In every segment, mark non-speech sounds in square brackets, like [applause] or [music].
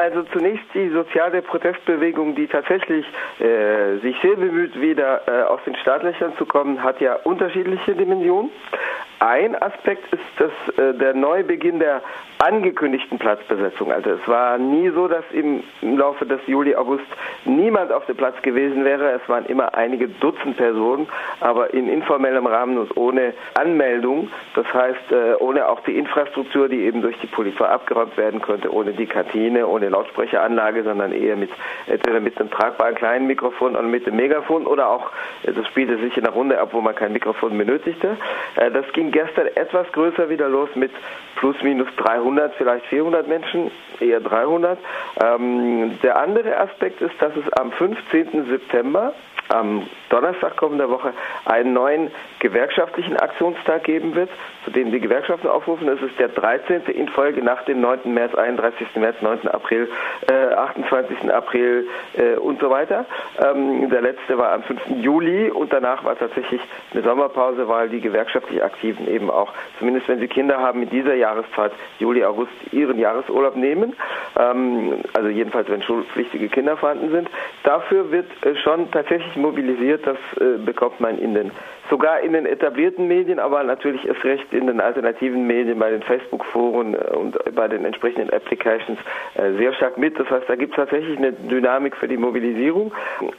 Also zunächst die soziale Protestbewegung, die tatsächlich äh, sich sehr bemüht, wieder äh, aus den Startlöchern zu kommen, hat ja unterschiedliche Dimensionen. Ein Aspekt ist das, äh, der Neubeginn der angekündigten Platzbesetzung. Also es war nie so, dass im, Laufe des Juli, August niemand auf dem Platz gewesen wäre. Es waren immer einige Dutzend Personen, aber in informellem Rahmen und ohne Anmeldung. Das heißt, äh, ohne auch die Infrastruktur, die eben durch die Polizei abgeräumt werden könnte, ohne die Kantine, ohne Lautsprecheranlage, sondern eher mit entweder mit einem tragbaren kleinen Mikrofon oder mit dem Megafon oder auch, äh, das spielte sich in der Runde ab, wo man kein Mikrofon benötigte. Äh, das ging gestern etwas größer wieder los mit plus minus 300, vielleicht 400 Menschen, eher 300. Ähm, der andere Aspekt ist, dass es am 15. September am Donnerstag kommender Woche einen neuen gewerkschaftlichen Aktionstag geben wird, zu dem die Gewerkschaften aufrufen. Es ist der 13. in Folge nach dem 9. März, 31. März, 9. April, äh, 28. April äh, und so weiter. Ähm, der letzte war am 5. Juli und danach war tatsächlich eine Sommerpause, weil die gewerkschaftlich Aktiven eben auch, zumindest wenn sie Kinder haben, in dieser Jahreszeit, Juli, August, ihren Jahresurlaub nehmen. Ähm, also jedenfalls, wenn schulpflichtige Kinder vorhanden sind. Dafür wird äh, schon tatsächlich mobilisiert, das äh, bekommt man in den, sogar in den etablierten Medien, aber natürlich erst recht in den alternativen Medien, bei den Facebook-Foren äh, und bei den entsprechenden Applications äh, sehr stark mit. Das heißt, da gibt es tatsächlich eine Dynamik für die Mobilisierung.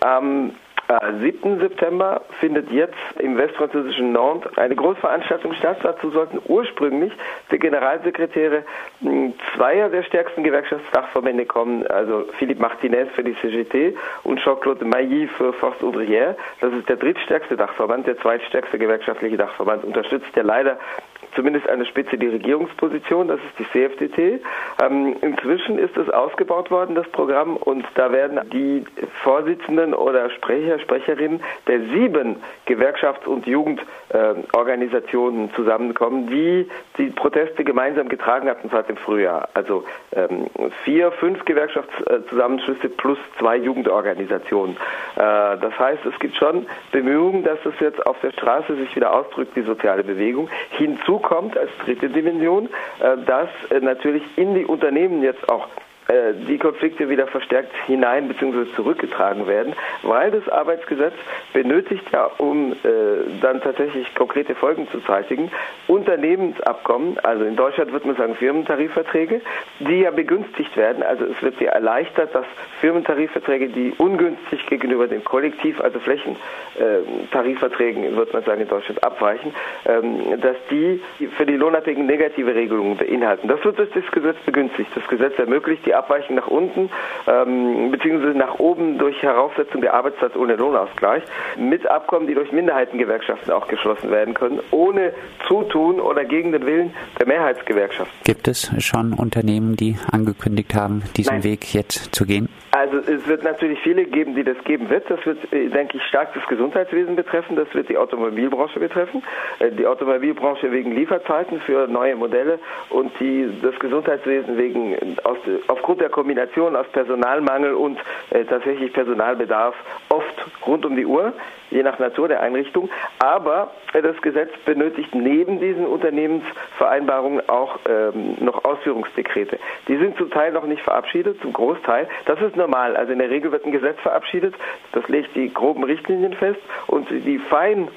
Ähm, 7. September findet jetzt im westfranzösischen Nantes eine Großveranstaltung statt. Dazu sollten ursprünglich die Generalsekretäre hm, zweier der stärksten Gewerkschaftsdachverbände kommen, also Philippe Martinez für die CGT und Jean-Claude Mailly für Force Ouvrière. Das ist der drittstärkste Dachverband, der zweitstärkste gewerkschaftliche Dachverband, unterstützt ja leider zumindest eine Spitze die Regierungsposition, das ist die CFDT. Ähm, inzwischen ist es ausgebaut worden, das Programm, und da werden die Vorsitzenden oder Sprecher, Sprecherinnen der sieben Gewerkschafts- und Jugendorganisationen äh, zusammenkommen, die die Proteste gemeinsam getragen hatten seit dem Frühjahr. Also ähm, vier, fünf Gewerkschaftszusammenschlüsse plus zwei Jugendorganisationen. Äh, das heißt, es gibt schon Bemühungen, dass es jetzt auf der Straße sich wieder ausdrückt, die soziale Bewegung. Hinzu kommt als dritte Dimension, äh, dass äh, natürlich in die Unternehmen jetzt auch die Konflikte wieder verstärkt hinein bzw. zurückgetragen werden, weil das Arbeitsgesetz benötigt ja, um äh, dann tatsächlich konkrete Folgen zu zeitigen, Unternehmensabkommen, also in Deutschland wird man sagen Firmentarifverträge, die ja begünstigt werden. Also es wird ja erleichtert, dass Firmentarifverträge, die ungünstig gegenüber dem Kollektiv, also Flächentarifverträgen, äh, wird man sagen in Deutschland abweichen, ähm, dass die für die Lohnabhängigen negative Regelungen beinhalten. Das wird durch das Gesetz begünstigt. Das Gesetz ermöglicht die Abweichung nach unten ähm, beziehungsweise nach oben durch Heraufsetzung der Arbeitszeit ohne Lohnausgleich mit Abkommen, die durch Minderheitengewerkschaften auch geschlossen werden können, ohne Zutun oder gegen den Willen der Mehrheitsgewerkschaft. Gibt es schon Unternehmen, die angekündigt haben, diesen Nein. Weg jetzt zu gehen? Also es wird natürlich viele geben, die das geben wird. Das wird, äh, denke ich, stark das Gesundheitswesen betreffen. Das wird die Automobilbranche betreffen. Äh, die Automobilbranche wegen Lieferzeiten für neue Modelle und die, das Gesundheitswesen wegen aus, aufgrund der Kombination aus Personalmangel und äh, tatsächlich Personalbedarf oft rund um die Uhr je nach Natur der Einrichtung. Aber das Gesetz benötigt neben diesen Unternehmensvereinbarungen auch ähm, noch Ausführungsdekrete. Die sind zum Teil noch nicht verabschiedet, zum Großteil. Das ist normal. Also in der Regel wird ein Gesetz verabschiedet, das legt die groben Richtlinien fest und die fein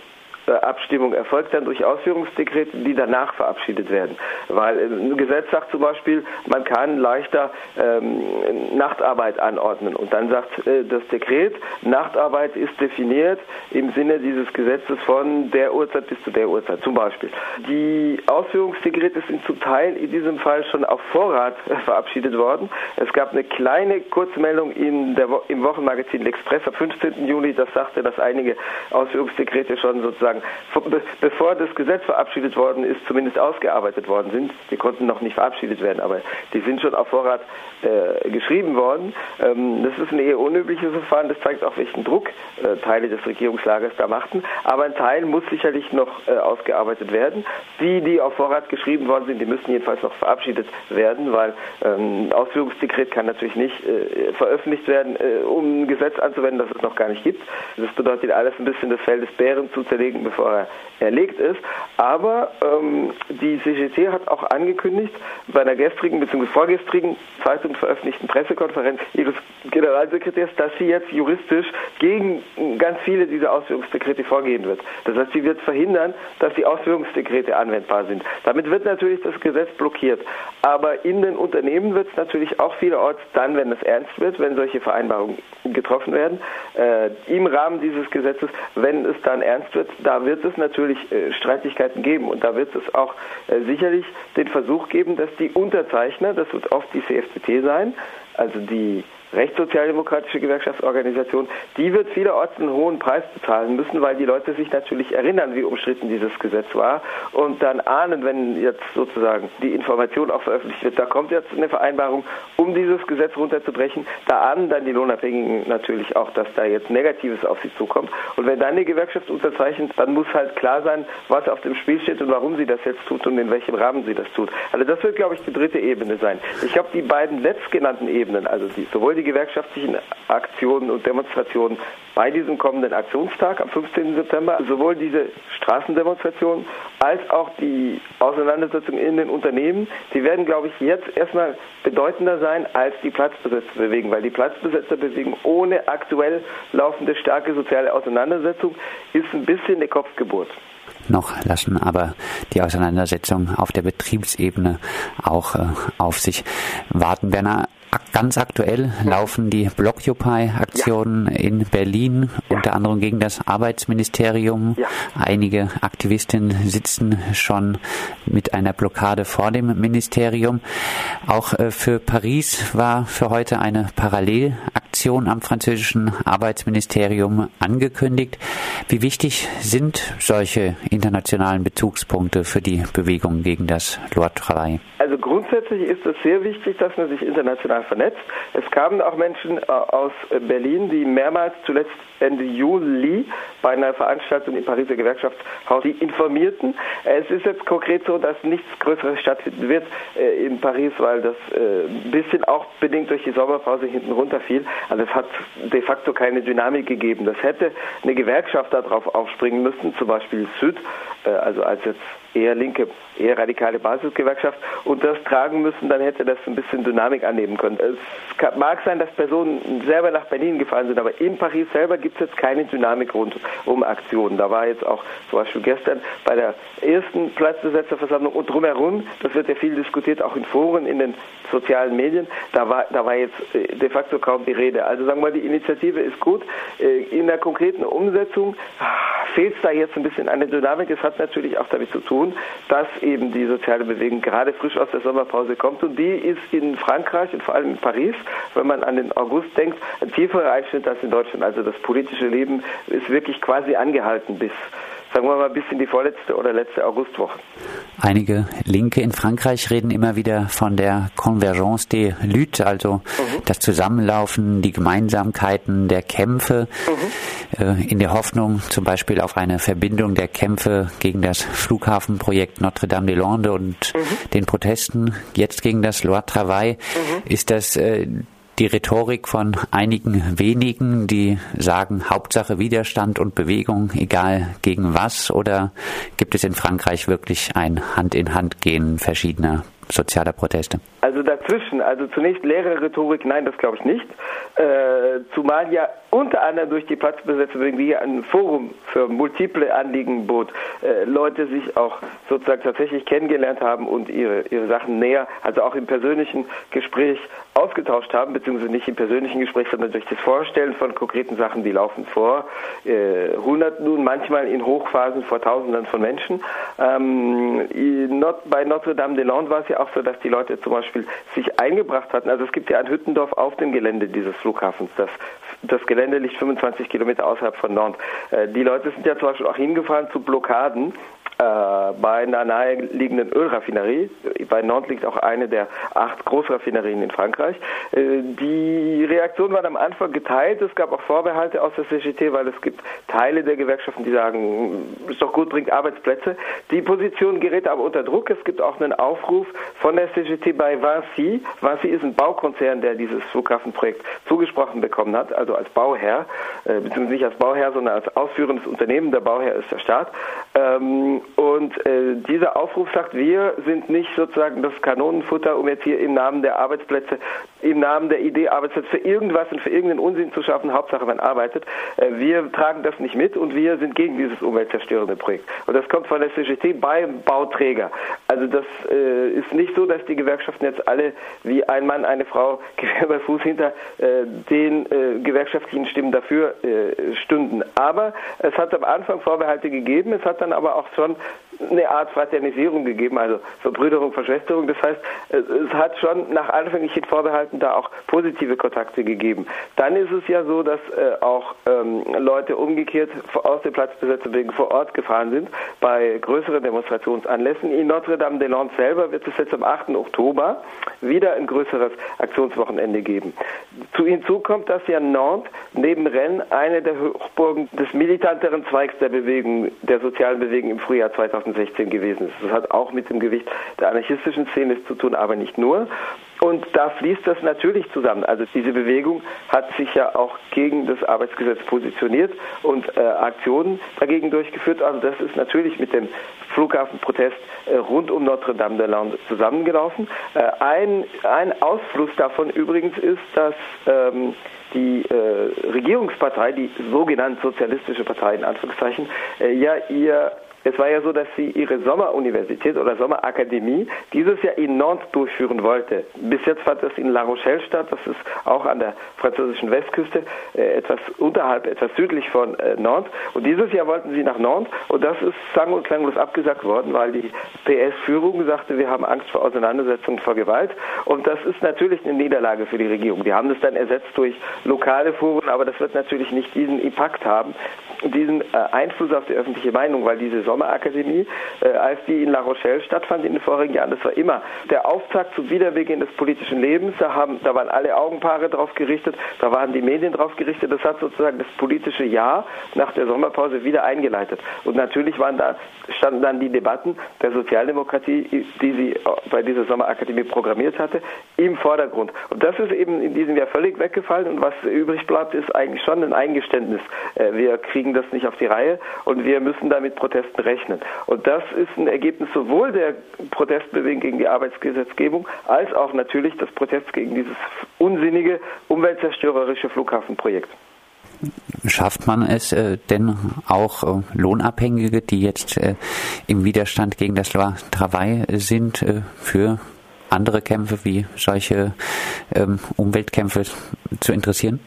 Abstimmung erfolgt dann durch Ausführungsdekrete, die danach verabschiedet werden. Weil ein Gesetz sagt zum Beispiel, man kann leichter ähm, Nachtarbeit anordnen. Und dann sagt äh, das Dekret, Nachtarbeit ist definiert im Sinne dieses Gesetzes von der Uhrzeit bis zu der Uhrzeit zum Beispiel. Die Ausführungsdekrete sind zum Teil in diesem Fall schon auf Vorrat äh, verabschiedet worden. Es gab eine kleine Kurzmeldung in der im Wochenmagazin L'Express am 15. Juli, das sagte, dass einige Ausführungsdekrete schon sozusagen sagen, bevor das Gesetz verabschiedet worden ist, zumindest ausgearbeitet worden sind. Die konnten noch nicht verabschiedet werden, aber die sind schon auf Vorrat äh, geschrieben worden. Ähm, das ist ein eher unübliches Verfahren. Das zeigt auch, welchen Druck äh, Teile des Regierungslagers da machten. Aber ein Teil muss sicherlich noch äh, ausgearbeitet werden. Die, die auf Vorrat geschrieben worden sind, die müssen jedenfalls noch verabschiedet werden, weil ähm, Ausführungsdekret kann natürlich nicht äh, veröffentlicht werden, äh, um ein Gesetz anzuwenden, das es noch gar nicht gibt. Das bedeutet alles ein bisschen das Fell des Bären zu zerlegen bevor er erlegt ist. Aber ähm, die CGT hat auch angekündigt, bei einer gestrigen bzw. vorgestrigen Zeitung veröffentlichten Pressekonferenz ihres Generalsekretärs, dass sie jetzt juristisch gegen ganz viele dieser Ausführungsdekrete vorgehen wird. Das heißt, sie wird verhindern, dass die Ausführungsdekrete anwendbar sind. Damit wird natürlich das Gesetz blockiert. Aber in den Unternehmen wird es natürlich auch vielerorts dann, wenn es ernst wird, wenn solche Vereinbarungen getroffen werden, äh, im Rahmen dieses Gesetzes, wenn es dann ernst wird, da wird es natürlich äh, Streitigkeiten geben und da wird es auch äh, sicherlich den Versuch geben, dass die Unterzeichner, das wird oft die CFDT sein, also die rechtssozialdemokratische Gewerkschaftsorganisation, die wird vielerorts einen hohen Preis bezahlen müssen, weil die Leute sich natürlich erinnern, wie umstritten dieses Gesetz war und dann ahnen, wenn jetzt sozusagen die Information auch veröffentlicht wird, da kommt jetzt eine Vereinbarung, um dieses Gesetz runterzubrechen, da ahnen dann die Lohnabhängigen natürlich auch, dass da jetzt Negatives auf sie zukommt. Und wenn dann die Gewerkschaft unterzeichnet, dann muss halt klar sein, was auf dem Spiel steht und warum sie das jetzt tut und in welchem Rahmen sie das tut. Also das wird, glaube ich, die dritte Ebene sein. Ich glaube, die beiden letztgenannten Ebenen, also die, sowohl die gewerkschaftlichen Aktionen und Demonstrationen bei diesem kommenden Aktionstag am 15. September, sowohl diese Straßendemonstration als auch die Auseinandersetzung in den Unternehmen, die werden, glaube ich, jetzt erstmal bedeutender sein als die Platzbesetzerbewegung, weil die Platzbesetzerbewegung ohne aktuell laufende starke soziale Auseinandersetzung ist ein bisschen eine Kopfgeburt noch lassen aber die Auseinandersetzung auf der Betriebsebene auch äh, auf sich warten. Werner, Ganz aktuell laufen die Blockupy-Aktionen ja. in Berlin, ja. unter anderem gegen das Arbeitsministerium. Ja. Einige Aktivistinnen sitzen schon mit einer Blockade vor dem Ministerium. Auch äh, für Paris war für heute eine Parallelaktion am französischen Arbeitsministerium angekündigt. Wie wichtig sind solche internationalen Bezugspunkte für die Bewegung gegen das Loi Travail? Also grundsätzlich ist es sehr wichtig, dass man sich international vernetzt. Es kamen auch Menschen äh, aus Berlin, die mehrmals zuletzt Ende Juli bei einer Veranstaltung im Pariser Gewerkschaftshaus die informierten. Es ist jetzt konkret so, dass nichts Größeres stattfinden wird äh, in Paris, weil das äh, ein bisschen auch bedingt durch die Sommerpause hinten runterfiel. Also es hat de facto keine Dynamik gegeben. Das hätte eine Gewerkschaft darauf aufspringen müssen, zum Beispiel Süd, äh, also als jetzt eher linke, eher radikale Basisgewerkschaft und das tragen müssen, dann hätte das ein bisschen Dynamik annehmen können. Es mag sein, dass Personen selber nach Berlin gefahren sind, aber in Paris selber gibt es jetzt keine Dynamik rund um Aktionen. Da war jetzt auch zum Beispiel gestern bei der ersten Platzbesetzerversammlung und drumherum, das wird ja viel diskutiert, auch in Foren, in den sozialen Medien, da war, da war jetzt äh, de facto kaum die Rede. Also sagen wir mal, die Initiative ist gut. Äh, in der konkreten Umsetzung ah, fehlt es da jetzt ein bisschen an der Dynamik. Es hat natürlich auch damit zu tun, tun, dass eben die soziale Bewegung gerade frisch aus der Sommerpause kommt und die ist in Frankreich und vor allem in Paris, wenn man an den August denkt, ein tieferer Einschnitt als in Deutschland. Also das politische Leben ist wirklich quasi angehalten bis sagen wir mal bis in die vorletzte oder letzte Augustwoche. Einige Linke in Frankreich reden immer wieder von der Convergence des Luttes, also mhm. das Zusammenlaufen, die Gemeinsamkeiten der Kämpfe, mhm. Äh, in der Hoffnung zum Beispiel auf eine Verbindung der Kämpfe gegen das Flughafenprojekt Notre-Dame-des-Landes und mhm. den Protesten jetzt gegen das Loi Travail. Mhm. Ist das äh, die Rhetorik von einigen wenigen, die sagen, Hauptsache Widerstand und Bewegung, egal gegen was? Oder gibt es in Frankreich wirklich ein Hand-in-Hand-Gehen verschiedener sozialer Proteste? Also dazwischen, also zunächst leere Rhetorik, nein, das glaube ich nicht. Äh, zumal ja unter anderem durch die Platzbesetzung, die ein Forum für multiple Anliegen bot, äh, Leute sich auch sozusagen tatsächlich kennengelernt haben und ihre, ihre Sachen näher, also auch im persönlichen Gespräch ausgetauscht haben, beziehungsweise nicht im persönlichen Gespräch, sondern durch das Vorstellen von konkreten Sachen, die laufen vor äh, Hunderten nun, manchmal in Hochphasen vor Tausenden von Menschen. Ähm, bei Notre-Dame-des-Landes war es ja auch so, dass die Leute zum Beispiel sich eingebracht hatten. Also es gibt ja ein Hüttendorf auf dem Gelände dieses Flughafens. Das, das Gelände liegt 25 Kilometer außerhalb von Nantes. Äh, die Leute sind ja zum Beispiel auch hingefahren zu Blockaden bei einer naheliegenden Ölraffinerie. Bei Nantes liegt auch eine der acht Großraffinerien in Frankreich. Äh, die Reaktion war am Anfang geteilt. Es gab auch Vorbehalte aus der CGT, weil es gibt Teile der Gewerkschaften, die sagen, ist doch gut, bringt Arbeitsplätze. Die Position gerät aber unter Druck. Es gibt auch einen Aufruf von der CGT bei Vinci. Vinci ist ein Baukonzern, der dieses Flughafenprojekt zugesprochen bekommen hat, also als Bauherr, äh, beziehungsweise nicht als Bauherr, sondern als ausführendes Unternehmen. Der Bauherr ist der Staat. Ähm, und äh, dieser Aufruf sagt, wir sind nicht sozusagen das Kanonenfutter, um jetzt hier im Namen der Arbeitsplätze, im Namen der Idee Arbeitsplätze für irgendwas und für irgendeinen Unsinn zu schaffen, Hauptsache man arbeitet. Äh, wir tragen das nicht mit und wir sind gegen dieses umweltzerstörende Projekt. Und das kommt von der CGT beim Bauträger. Also das äh, ist nicht so, dass die Gewerkschaften jetzt alle wie ein Mann, eine Frau [laughs] Gewehr bei Fuß hinter äh, den gewerkschaftlichen Stimmen dafür stünden. Aber es hat am Anfang Vorbehalte gegeben, es hat dann aber auch schon eine Art Fraternisierung gegeben, also Verbrüderung, Verschwesterung. Das heißt, es hat schon nach anfänglichen Vorbehalten da auch positive Kontakte gegeben. Dann ist es ja so, dass äh, auch ähm, Leute umgekehrt aus der Platzbesetzung wegen vor Ort gefahren sind bei größeren Demonstrationsanlässen. In Notre-Dame-des-Landes selber wird es jetzt am 8. Oktober wieder ein größeres Aktionswochenende geben. Zu hinzu kommt, dass ja Nantes neben Rennes eine der Hochburgen des militanteren Zweigs der Bewegung, der sozialen Bewegung im Frühjahr 2000 2016 gewesen ist. Das hat auch mit dem Gewicht der anarchistischen Szene zu tun, aber nicht nur. Und da fließt das natürlich zusammen. Also diese Bewegung hat sich ja auch gegen das Arbeitsgesetz positioniert und äh, Aktionen dagegen durchgeführt. Also das ist natürlich mit dem Flughafenprotest äh, rund um Notre-Dame-de-Lande zusammengelaufen. Äh, ein, ein Ausfluss davon übrigens ist, dass ähm, die äh, Regierungspartei, die sogenannte sozialistische Partei in Anführungszeichen, äh, ja ihr es war ja so, dass sie ihre Sommeruniversität oder Sommerakademie dieses Jahr in Nantes durchführen wollte. Bis jetzt fand das in La Rochelle statt, das ist auch an der französischen Westküste, äh, etwas unterhalb, etwas südlich von äh, Nantes. Und dieses Jahr wollten sie nach Nantes und das ist sang- und klanglos abgesagt worden, weil die PS-Führung sagte, wir haben Angst vor Auseinandersetzungen, vor Gewalt. Und das ist natürlich eine Niederlage für die Regierung. Die haben das dann ersetzt durch lokale Foren, aber das wird natürlich nicht diesen Impact haben, diesen äh, Einfluss auf die öffentliche Meinung, weil diese Sommerakademie, äh, als die in La Rochelle stattfand in den vorigen Jahren, das war immer der Auftakt zum Wiederbeginn des politischen Lebens. Da, haben, da waren alle Augenpaare drauf gerichtet, da waren die Medien drauf gerichtet. Das hat sozusagen das politische Jahr nach der Sommerpause wieder eingeleitet. Und natürlich waren da, standen dann die Debatten der Sozialdemokratie, die sie bei dieser Sommerakademie programmiert hatte, im Vordergrund. Und das ist eben in diesem Jahr völlig weggefallen. Und was übrig bleibt, ist eigentlich schon ein Eingeständnis. Äh, wir kriegen das nicht auf die Reihe und wir müssen da mit Protesten rechnen. Und das ist ein Ergebnis sowohl der Protestbewegung gegen die Arbeitsgesetzgebung als auch natürlich des Protests gegen dieses unsinnige, umweltzerstörerische Flughafenprojekt. Schafft man es äh, denn auch äh, Lohnabhängige, die jetzt äh, im Widerstand gegen das Loi Travail sind, für andere Kämpfe wie solche ähm, Umweltkämpfe zu interessieren?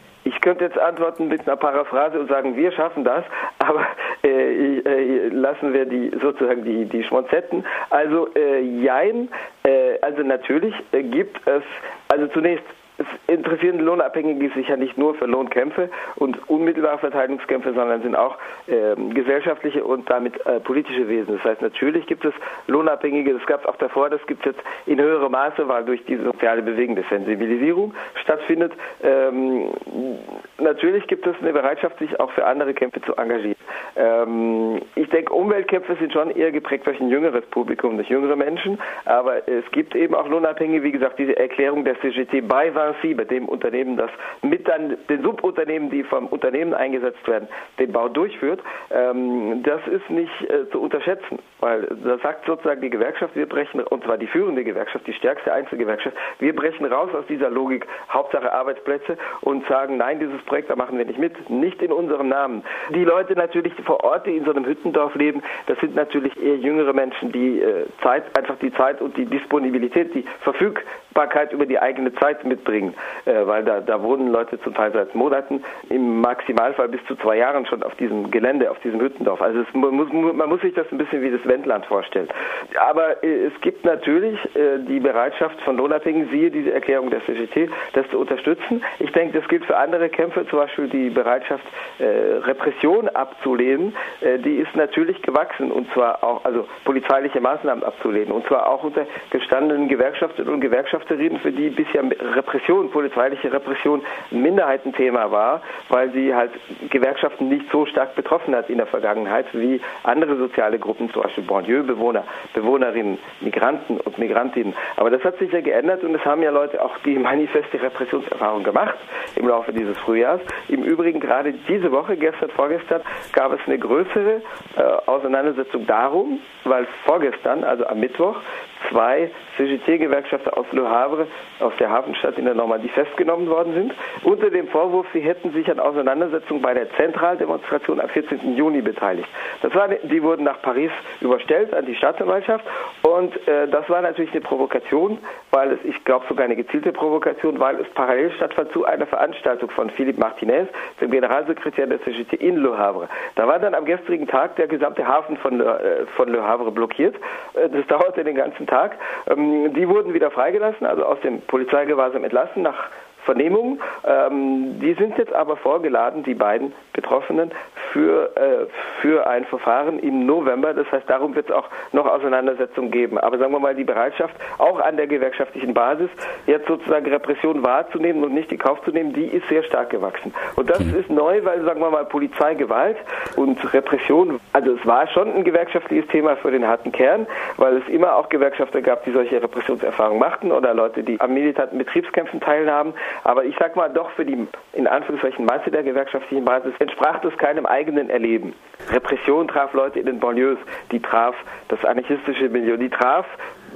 Könnte jetzt antworten mit einer Paraphrase und sagen, wir schaffen das, [laughs] aber äh, äh, lassen wir die sozusagen die, die Schmonzetten. Also äh, jein, äh, also natürlich äh, gibt es, also zunächst es interessieren Lohnabhängige sich ja nicht nur für Lohnkämpfe und unmittelbare Verteidigungskämpfe, sondern sind auch äh, gesellschaftliche und damit äh, politische Wesen. Das heißt, natürlich gibt es Lohnabhängige, das gab es auch davor, das gibt es jetzt in höherem Maße, weil durch diese soziale Bewegung der Sensibilisierung stattfindet. Ähm, natürlich gibt es eine Bereitschaft, sich auch für andere Kämpfe zu engagieren. Ähm, ich denke, Umweltkämpfe sind schon eher geprägt durch ein jüngeres Publikum, durch jüngere Menschen, aber es gibt eben auch Lohnabhängige, wie gesagt, diese Erklärung der CGT bei Vinci, bei dem Unternehmen, das mit dann den Subunternehmen, die vom Unternehmen eingesetzt werden, den Bau durchführt, ähm, das ist nicht äh, zu unterschätzen, weil da sagt sozusagen die Gewerkschaft, wir brechen, und zwar die führende Gewerkschaft, die stärkste Einzelgewerkschaft, wir brechen raus aus dieser Logik, Hauptsache Arbeitsplätze und sagen, nein, dieses Projekt, da machen wir nicht mit, nicht in unserem Namen. Die Leute natürlich vor Ort, die in so einem Hüttendorf leben, das sind natürlich eher jüngere Menschen, die äh, Zeit, einfach die Zeit und die Disponibilität, die Verfügbarkeit über die eigene Zeit mitbringen bringen, äh, weil da, da wohnen Leute zum Teil seit Monaten, im Maximalfall bis zu zwei Jahren schon auf diesem Gelände, auf diesem Hüttendorf. Also es, man, muss, man muss sich das ein bisschen wie das Wendland vorstellen. Aber äh, es gibt natürlich äh, die Bereitschaft von Lohnabhängigen, siehe diese Erklärung der CGT, das zu unterstützen. Ich denke, das gilt für andere Kämpfe, zum Beispiel die Bereitschaft, Repression abzulehnen, die ist natürlich gewachsen und zwar auch, also polizeiliche Maßnahmen abzulehnen und zwar auch unter gestandenen Gewerkschafterinnen und Gewerkschafterinnen, für die bisher Repression, polizeiliche Repression ein Minderheitenthema war, weil sie halt Gewerkschaften nicht so stark betroffen hat in der Vergangenheit wie andere soziale Gruppen, zum Beispiel Banlieue-Bewohner, Bewohnerinnen, Migranten und Migrantinnen. Aber das hat sich ja geändert und es haben ja Leute auch die manifeste Repressionserfahrung gemacht im Laufe dieses Frühjahrs. Im Übrigen gerade diese Woche, gestern, vorgestern, gab es eine größere äh, Auseinandersetzung darum, weil vorgestern, also am Mittwoch, zwei CGT-Gewerkschafter aus Le Havre, aus der Hafenstadt in der Normandie, festgenommen worden sind, unter dem Vorwurf, sie hätten sich an Auseinandersetzungen bei der Zentraldemonstration am 14. Juni beteiligt. Das war, die wurden nach Paris überstellt an die Staatsanwaltschaft und äh, das war natürlich eine Provokation, weil es, ich glaube sogar eine gezielte Provokation, weil es parallel stattfand zu einer Veranstaltung von Philippe Martinez, dem Generalsekretär der CGT in Le Havre. Da war dann am gestrigen Tag der gesamte Hafen von Le, äh, von Le Havre blockiert. Äh, das [laughs] dauerte den ganzen Tag. Ähm, die wurden wieder freigelassen, also aus dem Polizeigewahrsam entlassen nach Vernehmungen. Ähm, die sind jetzt aber vorgeladen, die beiden Betroffenen, für, äh, für ein Verfahren im November. Das heißt, darum wird es auch noch Auseinandersetzungen geben. Aber sagen wir mal, die Bereitschaft, auch an der gewerkschaftlichen Basis, jetzt sozusagen Repression wahrzunehmen und nicht in Kauf zu nehmen, die ist sehr stark gewachsen. Und das mhm. ist neu, weil, sagen wir mal, Polizeigewalt und Repression, also es war schon ein gewerkschaftliches Thema für den harten Kern, weil es immer auch Gewerkschafter gab, die solche Repressionserfahrungen machten oder Leute, die am militanten Betriebskämpfen teilnahmen. Aber ich sag mal, doch für die in Anführungszeichen Masse der gewerkschaftlichen Basis entsprach das keinem eigenen Erleben. Repression traf Leute in den Banlieues, die traf das anarchistische Milieu, die traf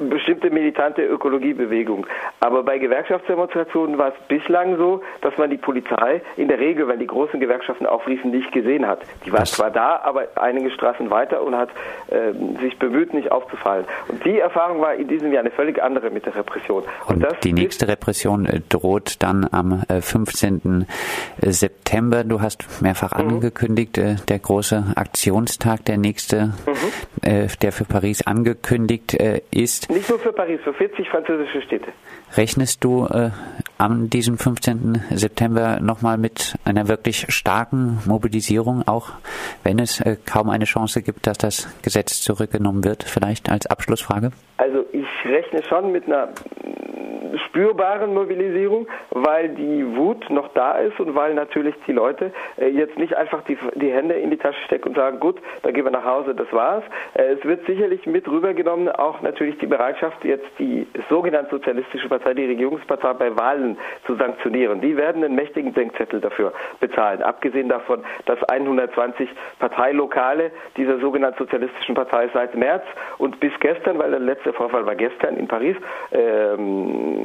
bestimmte militante Ökologiebewegung. Aber bei Gewerkschaftsdemonstrationen war es bislang so, dass man die Polizei in der Regel, wenn die großen Gewerkschaften aufriefen, nicht gesehen hat. Die war das zwar da, aber einige Straßen weiter und hat äh, sich bemüht, nicht aufzufallen. Und die Erfahrung war in diesem Jahr eine völlig andere mit der Repression. Und, und die nächste Repression äh, droht dann am 15. Äh, September. Du hast mehrfach mhm. angekündigt, äh, der große Aktionstag, der nächste, mhm. der für Paris angekündigt ist. Nicht nur für Paris, für 40 französische Städte. Rechnest du äh, an diesem 15. September nochmal mit einer wirklich starken Mobilisierung, auch wenn es äh, kaum eine Chance gibt, dass das Gesetz zurückgenommen wird? Vielleicht als Abschlussfrage? Also ich rechne schon mit einer spürbaren Mobilisierung, weil die Wut noch da ist und weil natürlich die Leute äh, jetzt nicht einfach die, die Hände in die Tasche stecken und sagen, gut, dann gehen wir nach Hause, das war's. Äh, es wird sicherlich mit rübergenommen auch natürlich die Bereitschaft, jetzt die sogenannte Sozialistische Partei, die Regierungspartei bei Wahlen zu sanktionieren. Die werden einen mächtigen Denkzettel dafür bezahlen. Abgesehen davon, dass 120 Parteilokale dieser sogenannten Sozialistischen Partei seit März und bis gestern, weil der letzte Vorfall war gestern in Paris, ähm,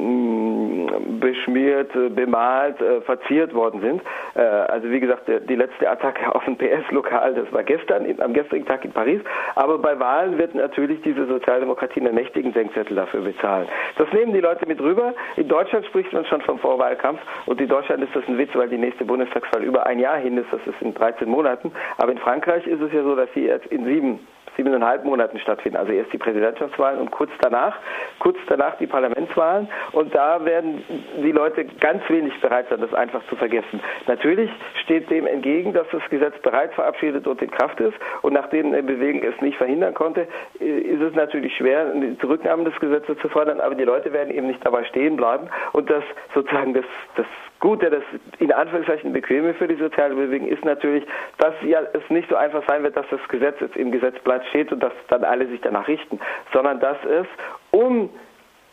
beschmiert, äh, bemalt, äh, verziert worden sind. Äh, also wie gesagt, die letzte Attacke [laughs] auf ein PS-Lokal, das war gestern, am gestrigen Tag in Paris. Aber bei Wahlen wird natürlich diese Sozialdemokratie einen mächtigen Denkzettel dafür bezahlen. Das nehmen die Leute mit rüber. In Deutschland spricht man schon vom Vorwahlkampf und in Deutschland ist das ein Witz, weil die nächste Bundestagswahl über ein Jahr hin ist. Das ist in 13 Monaten. Aber in Frankreich ist es ja so, dass sie jetzt in sieben siebeneinhalb Monaten stattfinden. Also erst die Präsidentschaftswahlen und kurz danach, kurz danach die Parlamentswahlen. Und da werden die Leute ganz wenig bereit sein, das einfach zu vergessen. Natürlich steht dem entgegen, dass das Gesetz bereits verabschiedet und in Kraft ist. Und nachdem Bewegung es nicht verhindern konnte, äh, ist es natürlich schwer, die Zurücknahme des Gesetzes zu fordern. Aber die Leute werden eben nicht dabei stehen bleiben. Und das sozusagen das, das Gute, das in Anführungszeichen bequeme für die soziale Bewegung ist natürlich, dass ja es nicht so einfach sein wird, dass das Gesetz jetzt im Gesetzblatt steht und dass dann alle sich danach richten, sondern dass es, um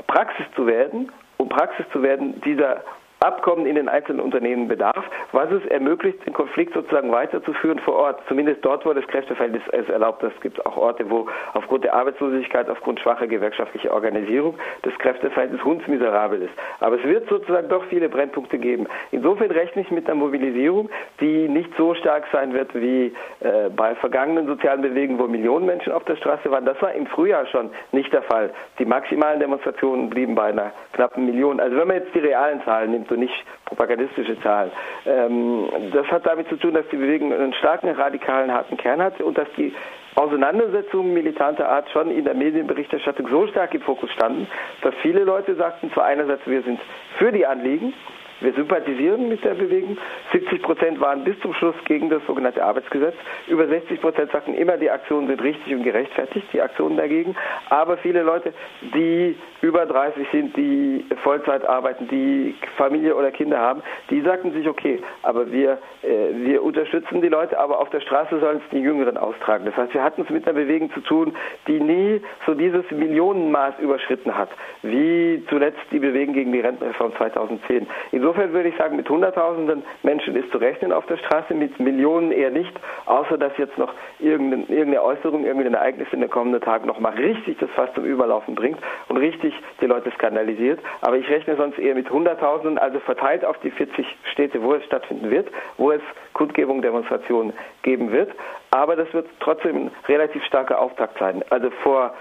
Praxis zu werden, um Praxis zu werden, dieser Abkommen in den einzelnen Unternehmen bedarf, was es ermöglicht, den Konflikt sozusagen weiterzuführen vor Ort, zumindest dort, wo das Kräfteverhältnis es erlaubt. Es gibt auch Orte, wo aufgrund der Arbeitslosigkeit, aufgrund schwacher gewerkschaftlicher Organisierung das Kräfteverhältnis hundsmiserabel ist. Aber es wird sozusagen doch viele Brennpunkte geben. Insofern rechne ich mit einer Mobilisierung, die nicht so stark sein wird wie äh, bei vergangenen sozialen Bewegungen, wo Millionen Menschen auf der Straße waren. Das war im Frühjahr schon nicht der Fall. Die maximalen Demonstrationen blieben bei einer knappen Million. Also wenn man jetzt die realen Zahlen nimmt und nicht propagandistische Zahlen, ähm, das hat damit zu tun, dass die Bewegung einen starken radikalen harten Kern hat und dass die Auseinandersetzungen militanter Art schon in der Medienberichterstattung so stark im Fokus standen, dass viele Leute sagten, zwar einerseits, wir sind für die Anliegen, wir sympathisieren mit der Bewegung. 70 Prozent waren bis zum Schluss gegen das sogenannte Arbeitsgesetz. Über 60 Prozent sagten immer, die Aktionen sind richtig und gerechtfertigt, die Aktionen dagegen. Aber viele Leute, die über 30 sind, die Vollzeit arbeiten, die Familie oder Kinder haben, die sagten sich, okay, aber wir, äh, wir unterstützen die Leute, aber auf der Straße sollen es die Jüngeren austragen. Das heißt, wir hatten es mit einer Bewegung zu tun, die nie so dieses Millionenmaß überschritten hat, wie zuletzt die Bewegung gegen die Rentenreform 2010. Insofern Insofern würde ich sagen, mit Hunderttausenden Menschen ist zu rechnen auf der Straße, mit Millionen eher nicht, außer dass jetzt noch irgendeine, irgendeine Äußerung, irgendein Ereignis in den kommenden Tagen nochmal richtig das Fass zum Überlaufen bringt und richtig die Leute skandalisiert. Aber ich rechne sonst eher mit Hunderttausenden, also verteilt auf die 40 Städte, wo es stattfinden wird, wo es Kundgebungen, Demonstrationen geben wird. Aber das wird trotzdem ein relativ starker Auftakt sein. Also vor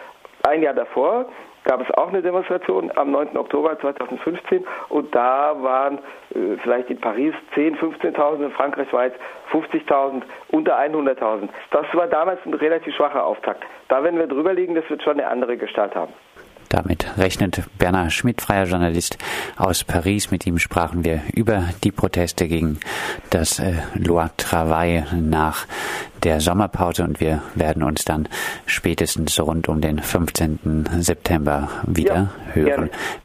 ein Jahr davor gab es auch eine Demonstration am 9. Oktober 2015 und da waren äh, vielleicht in Paris 10, 15.000, in Frankreich weit 50.000, unter 100.000. Das war damals ein relativ schwacher Auftakt. Da, wenn wir drüber liegen, das wird schon eine andere Gestalt haben. Damit rechnet Bernhard Schmidt, freier Journalist aus Paris. Mit ihm sprachen wir über die Proteste gegen das äh, Loi Travail nach der Sommerpause und wir werden uns dann spätestens rund um den 15. September wieder ja, hören. Gerne.